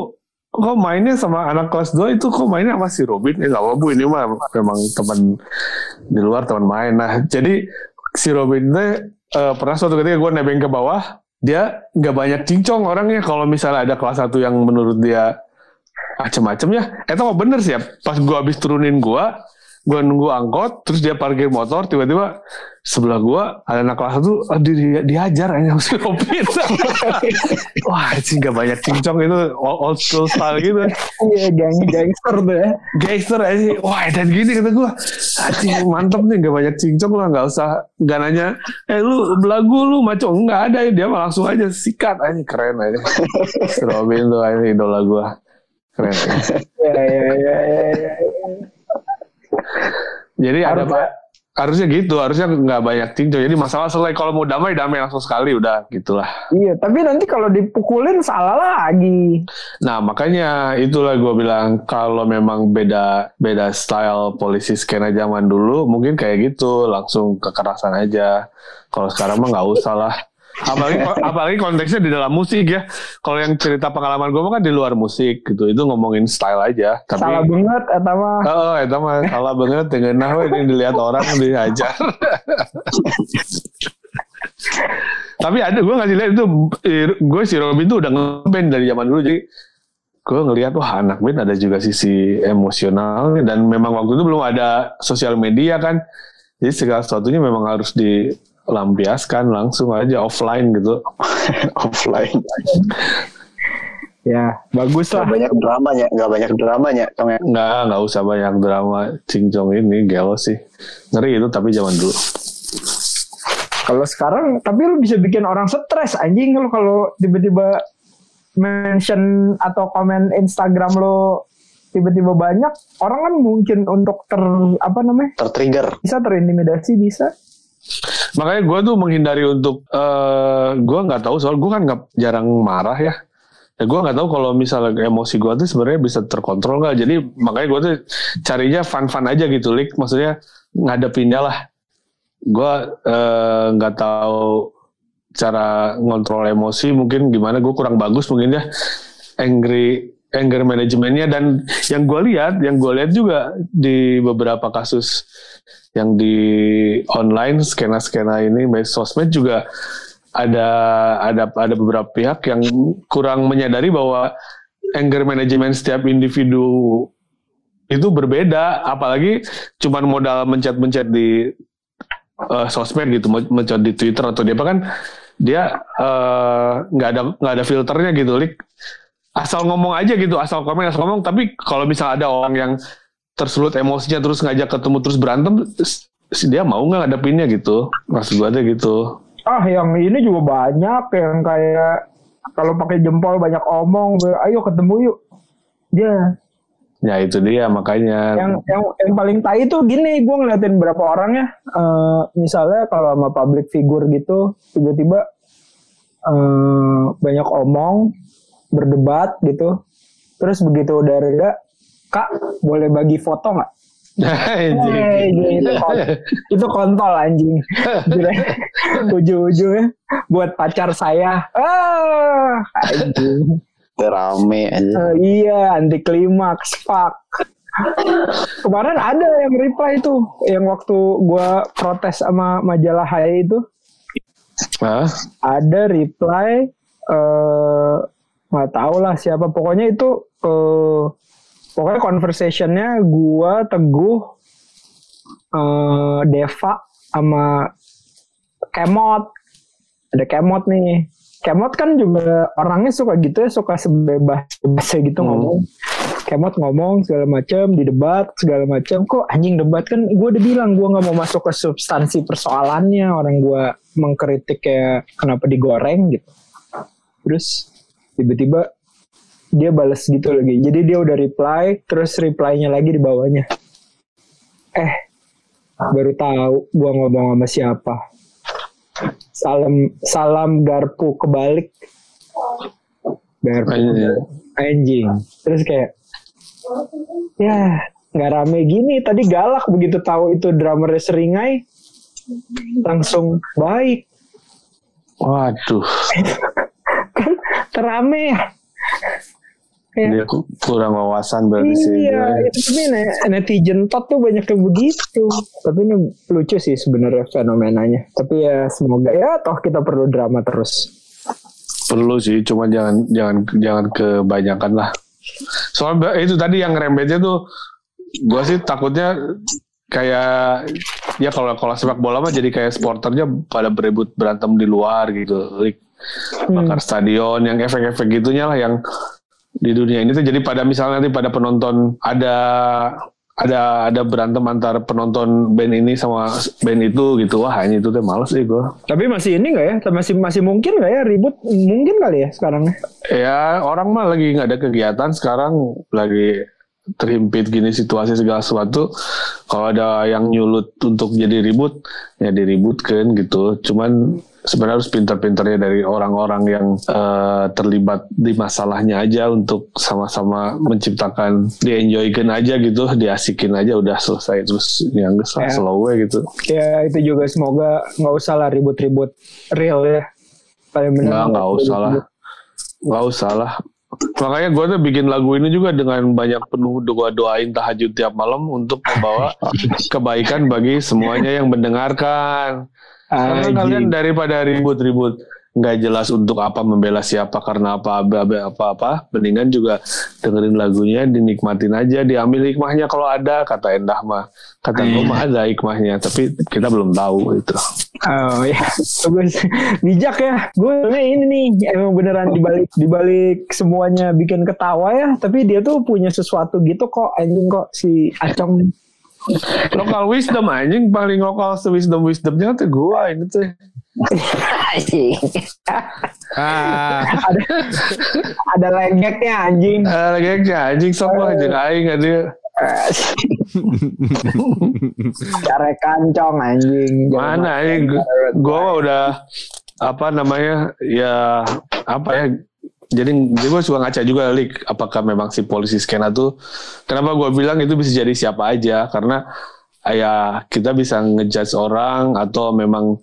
kok mainnya sama anak kelas 2 itu kok mainnya sama si Robin? Eh nggak apa bu ini mah memang teman di luar teman main. Nah jadi si Robin teh eh, pernah suatu ketika gue nebeng ke bawah dia nggak banyak cincong orangnya. Kalau misalnya ada kelas satu yang menurut dia macem-macem ya itu mah bener sih ya pas gue habis turunin gue gue nunggu angkot terus dia parkir motor tiba-tiba sebelah gue ada anak kelas satu ah, di, di- dihajar aja si Robin wah sih nggak banyak cincong itu old school style gitu. Iya gang gangster tuh ya. gangster aja wah dan gini kata gue anjing mantep nih gak banyak cincong lah nggak usah. Nggak nanya eh lu belagu lu maco? Nggak ada dia mah langsung aja sikat aja keren aja Robin tuh aja idola gue keren aja. <laughs> Ya ya ya ya. Ya. jadi ada Harusnya- pak harusnya gitu harusnya nggak banyak cincong jadi masalah selesai kalau mau damai damai langsung sekali udah gitulah Iya, tapi nanti kalau dipukulin salah lagi. Nah makanya itulah gue bilang kalau memang beda beda style polisi skena zaman dulu mungkin kayak gitu langsung kekerasan aja. Kalau sekarang mah nggak usah lah. Apalagi apalagi konteksnya di dalam musik ya. Kalau yang cerita pengalaman gue kan di luar musik gitu. Itu ngomongin style aja. Tapi Salah banget eta mah. Oh, itu mah salah banget dengan nah we, yang dilihat orang dihajar. Tapi ada gue ngasih lihat itu gue si Robin tuh udah ngeband dari zaman dulu jadi gue ngelihat wah anak band ada juga sisi emosional dan memang waktu itu belum ada sosial media kan jadi segala sesuatunya memang harus dilampiaskan langsung aja offline gitu <laughs> offline Ya, bagus Gak lah. banyak dramanya, gak banyak dramanya, Tong ya. nggak nggak usah banyak drama cincong ini gelo sih ngeri itu tapi zaman dulu Kalau sekarang, tapi lu bisa bikin orang stres anjing lu kalau tiba-tiba mention atau komen Instagram lu tiba-tiba banyak, orang kan mungkin untuk ter apa namanya Tertrigger. bisa terintimidasi bisa. Makanya gue tuh menghindari untuk eh gue nggak tahu soal gue kan nggak jarang marah ya. Ya gue nggak tahu kalau misalnya emosi gue tuh sebenarnya bisa terkontrol nggak. Jadi makanya gue tuh carinya fun fun aja gitu lik. Maksudnya ngadepinnya lah. Gue eh, nggak tahu cara ngontrol emosi mungkin gimana. Gue kurang bagus mungkin ya. Angry anger manajemennya dan yang gue lihat yang gue lihat juga di beberapa kasus yang di online skena skena ini sosmed juga ada ada ada beberapa pihak yang kurang menyadari bahwa anger management setiap individu itu berbeda. Apalagi cuman modal mencet-mencet di eh, sosmed gitu mencet di Twitter atau di apa kan dia eh, nggak ada nggak ada filternya gitu. Lik asal ngomong aja gitu asal komen asal ngomong. Tapi kalau misal ada orang yang tersulut emosinya terus ngajak ketemu terus berantem dia mau nggak ngadepinnya gitu? Maksud gue aja gitu. Ah, yang ini juga banyak yang kayak kalau pakai jempol banyak omong, ayo ketemu yuk. Ya, ya itu dia makanya. Yang yang yang paling tai itu gini gue ngeliatin berapa orang ya. Eh, misalnya kalau sama public figure gitu tiba-tiba eh, banyak omong berdebat gitu terus begitu udah reda kak boleh bagi foto nggak <laughs> Anjing. Eh, itu kon- <laughs> itu kontol anjing <laughs> ujung-ujungnya buat pacar saya ah anjing Rame aja. Eh, iya, anti klimaks, fuck. Kemarin ada yang reply itu, yang waktu gua protes sama majalah Hai itu, Hah? ada reply eh nggak tahu lah siapa, pokoknya itu eh pokoknya conversationnya gua teguh eh Deva sama Kemot, ada Kemot nih. Kemot kan juga orangnya suka gitu ya, suka sebebas bebasnya gitu Hmm. ngomong. Kemot ngomong segala macam di debat segala macam. Kok anjing debat kan? Gue udah bilang gue nggak mau masuk ke substansi persoalannya. Orang gue mengkritik kayak kenapa digoreng gitu. Terus tiba-tiba dia balas gitu lagi. Jadi dia udah reply, terus reply-nya lagi di bawahnya. Eh, baru tahu gua ngomong sama siapa. Salam salam garpu kebalik. Garpu Anjing. kebalik. anjing. Terus kayak ya nggak rame gini. Tadi galak begitu tahu itu drummer seringai langsung baik. waduh <laughs> Terame ya. Dia ku- kurang wawasan berarti sih Iya, itu tapi ne- netizen tot tuh banyak yang begitu. Tapi ini lucu sih sebenarnya fenomenanya. Tapi ya semoga ya toh kita perlu drama terus. perlu sih cuma jangan jangan jangan kebanyakan lah soalnya itu tadi yang rembetnya tuh gue sih takutnya kayak ya kalau kalau sepak bola mah jadi kayak sporternya pada berebut berantem di luar gitu Bakar stadion yang efek-efek gitunya lah yang di dunia ini tuh jadi pada misalnya nanti pada penonton ada ada ada berantem antara penonton band ini sama band itu gitu wah ini itu tuh males sih gue Tapi masih ini nggak ya? Masih masih mungkin nggak ya ribut? Mungkin kali ya sekarang. Ya orang mah lagi nggak ada kegiatan sekarang lagi terhimpit gini situasi segala sesuatu. Kalau ada yang nyulut untuk jadi ribut, ya diributkan gitu. Cuman sebenarnya harus pintar-pintarnya dari orang-orang yang eh, terlibat di masalahnya aja untuk sama-sama menciptakan dienjoykan aja gitu, diasikin aja udah selesai terus yang Ya. slow way gitu. Ya itu juga semoga nggak usah lah ribut-ribut real ya. Paling benar. Nggak, nggak usah lah. Nggak usah lah. Makanya gue tuh bikin lagu ini juga dengan banyak penuh doa-doain tahajud tiap malam untuk membawa <laughs> kebaikan bagi semuanya yang mendengarkan. Karena kalian daripada ribut-ribut nggak jelas untuk apa membela siapa karena apa apa apa apa mendingan juga dengerin lagunya dinikmatin aja diambil hikmahnya kalau ada kata Endah mah kata gue mah ada hikmahnya tapi kita belum tahu itu Oh ya, bagus. Bijak ya. Gue ini nih emang beneran dibalik dibalik semuanya bikin ketawa ya. Tapi dia tuh punya sesuatu gitu kok anjing kok si Acong. Lokal wisdom anjing. Paling lokal wisdom wisdomnya tuh gue ini tuh. Ah, ada ada lengeknya anjing. Lagi aja anjing semua aja aing ada Cara kancong anjing. Jangan mana anjing? Gue udah apa namanya ya apa ya jadi jadi gue suka ngaca juga lik apakah memang si polisi skena tuh kenapa gue bilang itu bisa jadi siapa aja? Karena ya kita bisa ngejudge orang atau memang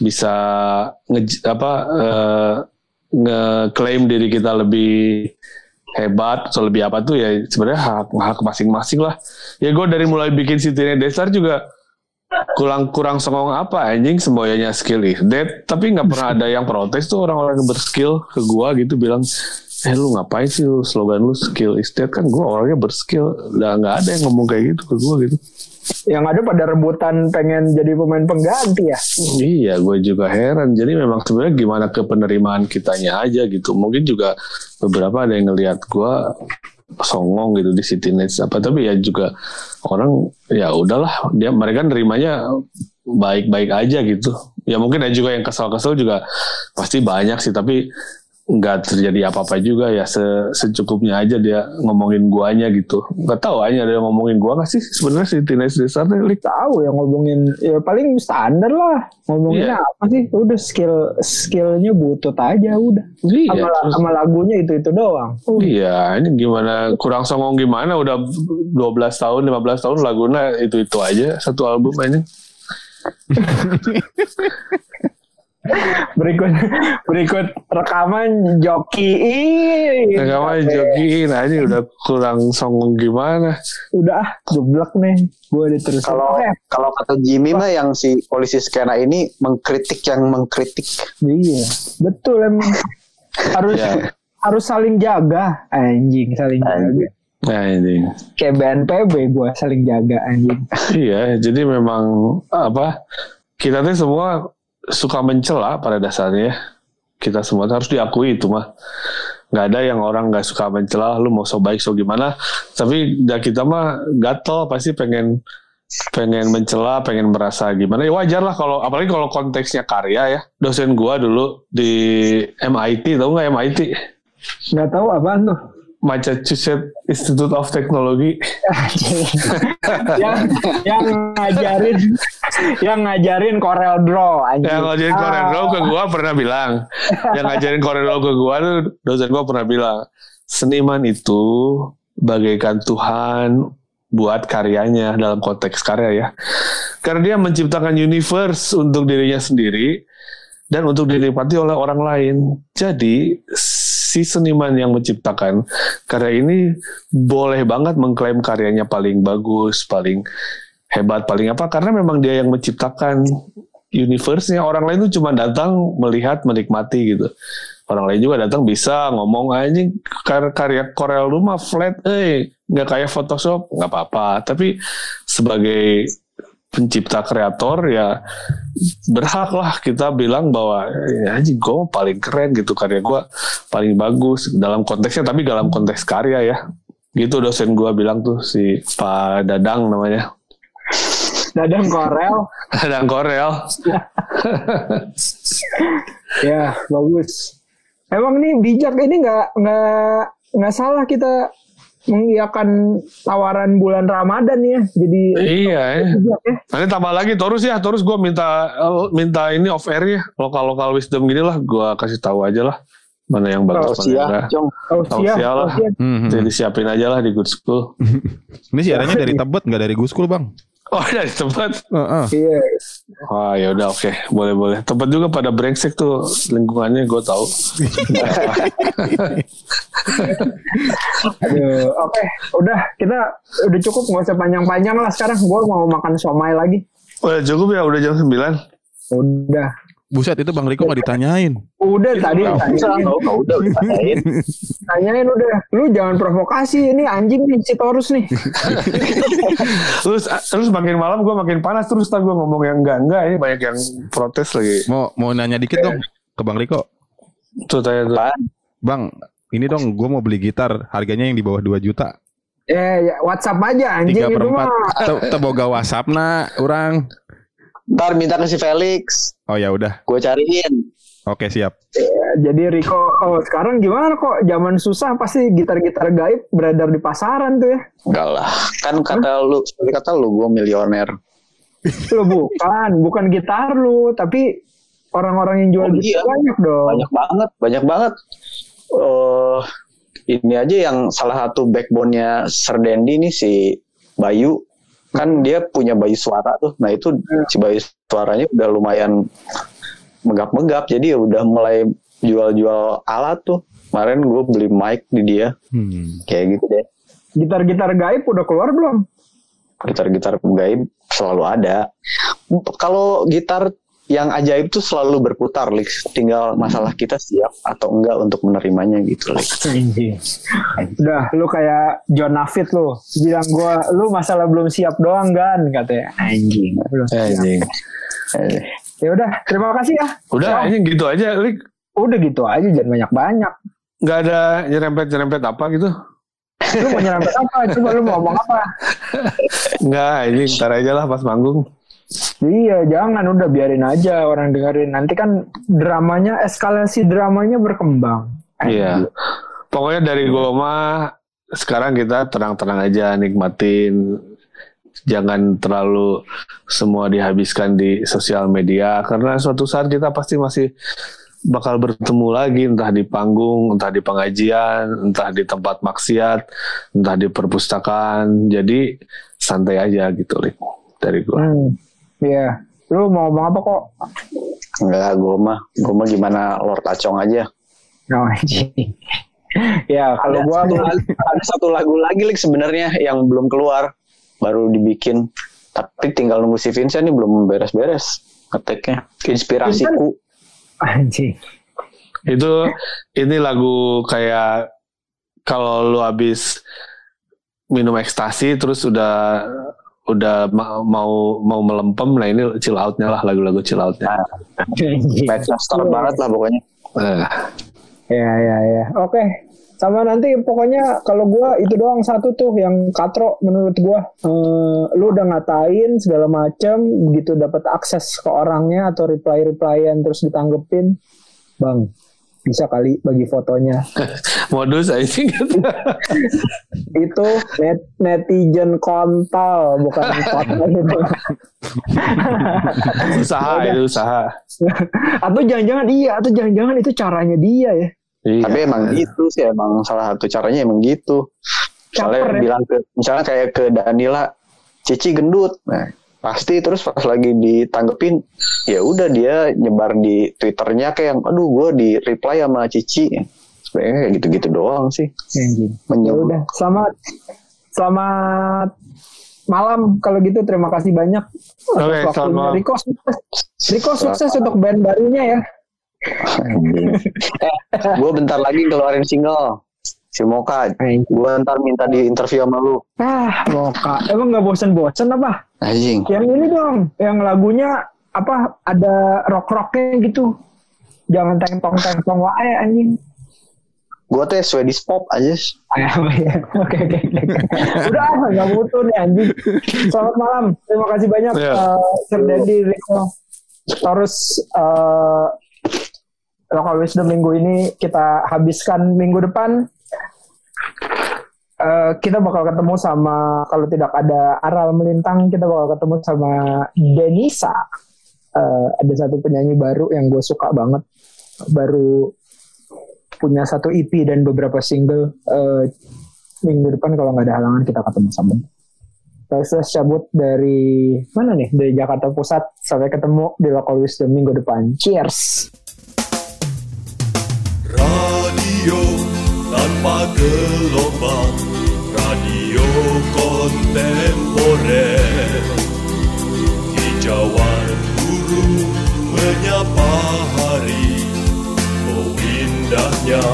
bisa nge apa eh, ngeklaim diri kita lebih hebat atau lebih apa tuh ya sebenarnya hak hak masing-masing lah. Ya gue dari mulai bikin City Desar juga kurang kurang songong apa anjing semboyanya skill is dead tapi nggak pernah ada yang protes tuh orang-orang yang berskill ke gua gitu bilang eh lu ngapain sih lu? Slogan lu skill is dead. Kan gua orangnya berskill. Udah nggak ada yang ngomong kayak gitu ke gua gitu. Yang ada pada rebutan pengen jadi pemain pengganti ya. iya gue juga heran. Jadi memang sebenarnya gimana ke penerimaan kitanya aja gitu. Mungkin juga beberapa ada yang ngelihat gua songong gitu di City Nets apa. Tapi ya juga orang ya udahlah dia mereka nerimanya baik-baik aja gitu. Ya mungkin ada juga yang kesel-kesel juga pasti banyak sih. Tapi nggak terjadi apa-apa juga ya se- secukupnya aja dia ngomongin guanya gitu nggak tahu aja ada yang ngomongin gua nggak sih sebenarnya Nets dasarnya Lik? Tahu yang ngomongin ya paling standar lah. Ngomonginnya Iya. apa sih? Udah skill skillnya butut aja udah. iya Sama, terus- sama lagunya itu itu doang. Iya, ini gimana kurang songong gimana udah 12 tahun, 15 tahun lagunya itu-itu aja satu album aja. <laughs> Berikut berikut rekaman joki. Nah, kamu jokiin aja udah kurang songong gimana. udah ah geblek nih. Gue udah terus Kalau kalau kata Jimmy mah yang si polisi skena ini mengkritik yang mengkritik. iya betul emang. Harus Ya. harus saling jaga. Anjing saling jaga. Nah ini. kayak BNPB gue saling jaga anjing. Iya, jadi memang apa kita tuh semua suka mencela pada dasarnya. Kita semua harus diakui itu mah. Nggak ada yang orang nggak suka mencela, lu mau so baik so gimana. Tapi ya kita mah gatel pasti pengen pengen mencela, pengen merasa gimana. Ya wajar lah kalau apalagi kalau konteksnya karya ya. Dosen gua dulu di MIT, tahu nggak MIT? nggak tahu apaan tuh Massachusetts Institute of Technology. <laughs> yang yang ngajarin yang ngajarin Corel Draw anjing. Yang ngajarin Ah, Corel Draw ke gua pernah bilang. yang ngajarin Corel Draw ke gua tuh dosen gua pernah bilang. Seniman itu bagaikan Tuhan buat karyanya dalam konteks karya ya. Karena dia menciptakan universe untuk dirinya sendiri dan untuk dinikmati oleh orang lain. Jadi si seniman yang menciptakan karya ini boleh banget mengklaim karyanya paling bagus, paling hebat, paling apa karena memang dia yang menciptakan universe-nya. Orang lain tuh cuma datang melihat, menikmati gitu. Orang lain juga datang bisa ngomong aja kar- karya Corel lu mah flat, eh nggak kayak Photoshop, nggak apa-apa. Tapi sebagai pencipta kreator ya berhak lah kita bilang bahwa ya anjing gue paling keren gitu karya gue paling bagus dalam konteksnya tapi dalam konteks karya ya. Gitu dosen gue bilang tuh si Pak Dadang namanya. Dadang Corel <laughs> Dadang Korel. <laughs> Ya bagus. Emang nih bijak ini nggak nggak nggak salah kita mengiyakan tawaran bulan Ramadan ya. Jadi iya ya. bijak ya. Nanti tambah lagi terus ya. Terus gue minta minta ini off air ya. Lokal lokal wisdom gini lah gue kasih tahu aja lah. Mana yang bagus mana yang tausiah Tausiah lah. tausiah. Hmm, Jadi disiapin aja lah di good school. <laughs> Ini siarannya <laughs> dari Tebet nggak dari Guskul bang. Oh dari tempat. Heeh. iya Wah ya udah oke. Boleh boleh. Tempat juga pada brengsek tuh lingkungannya gue tahu. Aduh, oke. Udah kita udah cukup nggak usah panjang-panjang lah sekarang. Gue mau makan somai lagi. Udah cukup ya? Udah jam 9 Udah. Buset itu Bang Riko gak ditanyain. Udah tadi Nggak usah, tanyain, nggak nggak udah udah tanyain. tanyain udah. Lu jangan provokasi ini anjing nih si Taurus nih. <laughs> Terus terus makin malam gue makin panas terus tak gue ngomong yang enggak enggak ini banyak yang protes lagi. Mau mau nanya dikit dong ke Bang Riko. Tuh tanya tuh. Bang, ini dong gue mau beli gitar. Harganya yang di bawah 2 juta. Eh, ya, WhatsApp aja anjing itu mah. Teboga WhatsApp na orang. Ntar minta ke si Felix, Oh ya udah. gue cariin. Oke siap. Jadi Riko, oh sekarang gimana kok zaman susah pasti gitar-gitar gaib beredar di pasaran tuh ya. Enggak lah, kan kata lu, seperti kata lu, gue milioner. Lu bukan, bukan gitar lu, tapi orang-orang yang jual Oh, gitar iya. banyak dong. Banyak banget, banyak banget. eh ini aja yang salah satu backbone-nya Serdendi nih si Bayu. Kan dia punya Bayu suara tuh. Nah itu si Bayu suaranya udah lumayan megap-megap. Jadi ya udah mulai jual-jual alat tuh. Kemarin gue beli mic di dia. Hmm. Kayak gitu deh. Gitar-gitar gaib udah keluar belum? gitar-gitar gaib selalu ada. Kalau gitar yang ajaib tuh selalu berputar, Lix. Tinggal masalah kita siap atau enggak untuk menerimanya gitu, Lix. Udah, lu kayak John Nafit lu. Bilang gua, lu masalah belum siap doang kan katanya. Anjing. Belum siap. Anjing. Eh, Ya udah, terima kasih ya. Udah ini gitu aja, Lik. Udah gitu aja, jangan banyak-banyak. Nggak ada nyerempet-nyerempet apa gitu. Lu mau nyerempet apa? Coba lu mau ngomong apa? Nggak, ini ntar aja lah pas manggung. Iya, jangan udah biarin aja orang dengerin. Nanti kan dramanya, eskalasi dramanya berkembang. Iya. Pokoknya dari Goma sekarang kita tenang-tenang aja nikmatin. Jangan terlalu semua dihabiskan di sosial media karena suatu saat kita pasti masih bakal bertemu lagi entah di panggung, entah di pengajian, entah di tempat maksiat, entah di perpustakaan. Jadi santai aja gitu, Lik. Dari gua. Hmm, iya. Lu mau ngomong apa kok? enggak, gue mah, gue mah gimana Lord Acong aja. No, anjing. <laughs> ya, kalau Ada gua satu, lagu- ada satu lagu lagi, Lix sebenarnya yang belum keluar, baru dibikin. Tapi tinggal nunggu si Vincent nih belum beres-beres ngeteknya. Inspirasiku. anjing. Itu ini lagu kayak kalau lu habis minum ekstasi terus udah udah ma- mau mau melempem nah ini chill outnya lah lagu-lagu chill outnya. <laughs> Anjing. Manchester banget lah pokoknya. Eh, Ya, ya, ya. Oke. Sama nanti pokoknya kalau gua itu doang satu tuh yang katro menurut gua. Eh, lu udah ngatain segala macem begitu dapat akses ke orangnya atau reply-replyan terus ditanggepin. Bang, bisa kali bagi fotonya. <laughs> modus aja <laughs> gitu. itu net, netizen kontol bukan kontol itu. <laughs> usaha itu usaha. atau jangan-jangan iya atau jangan-jangan itu caranya dia ya. Iya. Tapi emang gitu sih, emang salah satu caranya emang gitu. Misalnya Caper ya. bilang ke, misalnya kayak ke Danila, Cici gendut. Nah, pasti terus pas lagi ditanggepin, ya udah dia nyebar di Twitternya kayak yang, aduh gue di reply sama Cici. Sebenarnya kayak gitu-gitu doang sih. Ya Menyebut. udah, selamat selamat malam kalau gitu terima kasih banyak Oke, waktunya. selamat. Riko sukses. Riko sukses untuk band barunya ya. <laughs> gue bentar lagi keluarin single. Si Moka. Gue ntar minta di interview sama lu. Ah, Moka. Emang nggak bosen-bosen apa? Anjing. Yang ini dong, yang lagunya apa ada rock-rocknya gitu. Jangan tengtong-tengtong wae anjing. Gue teh Swedish pop aja. Ah, iya. Oke oke oke. Udah ah, nggak butuh nih anjing. Selamat malam. Terima kasih banyak Iya. eh, Sir Dendi, Riko. Terus eh Local Wisdom minggu ini kita habiskan minggu depan. Eh, kita bakal ketemu sama kalau tidak ada Aral melintang kita bakal ketemu sama Denisa. Eh, ada satu penyanyi baru yang gue suka banget. Baru punya satu EP dan beberapa single eh, minggu depan kalau nggak ada halangan kita ketemu sama. Terus cabut dari mana nih dari Jakarta Pusat sampai ketemu di Local Wisdom minggu depan. Cheers. Radio tanpa gelombang Radio kontemporer. Hijauan guru matahari Oh indahnya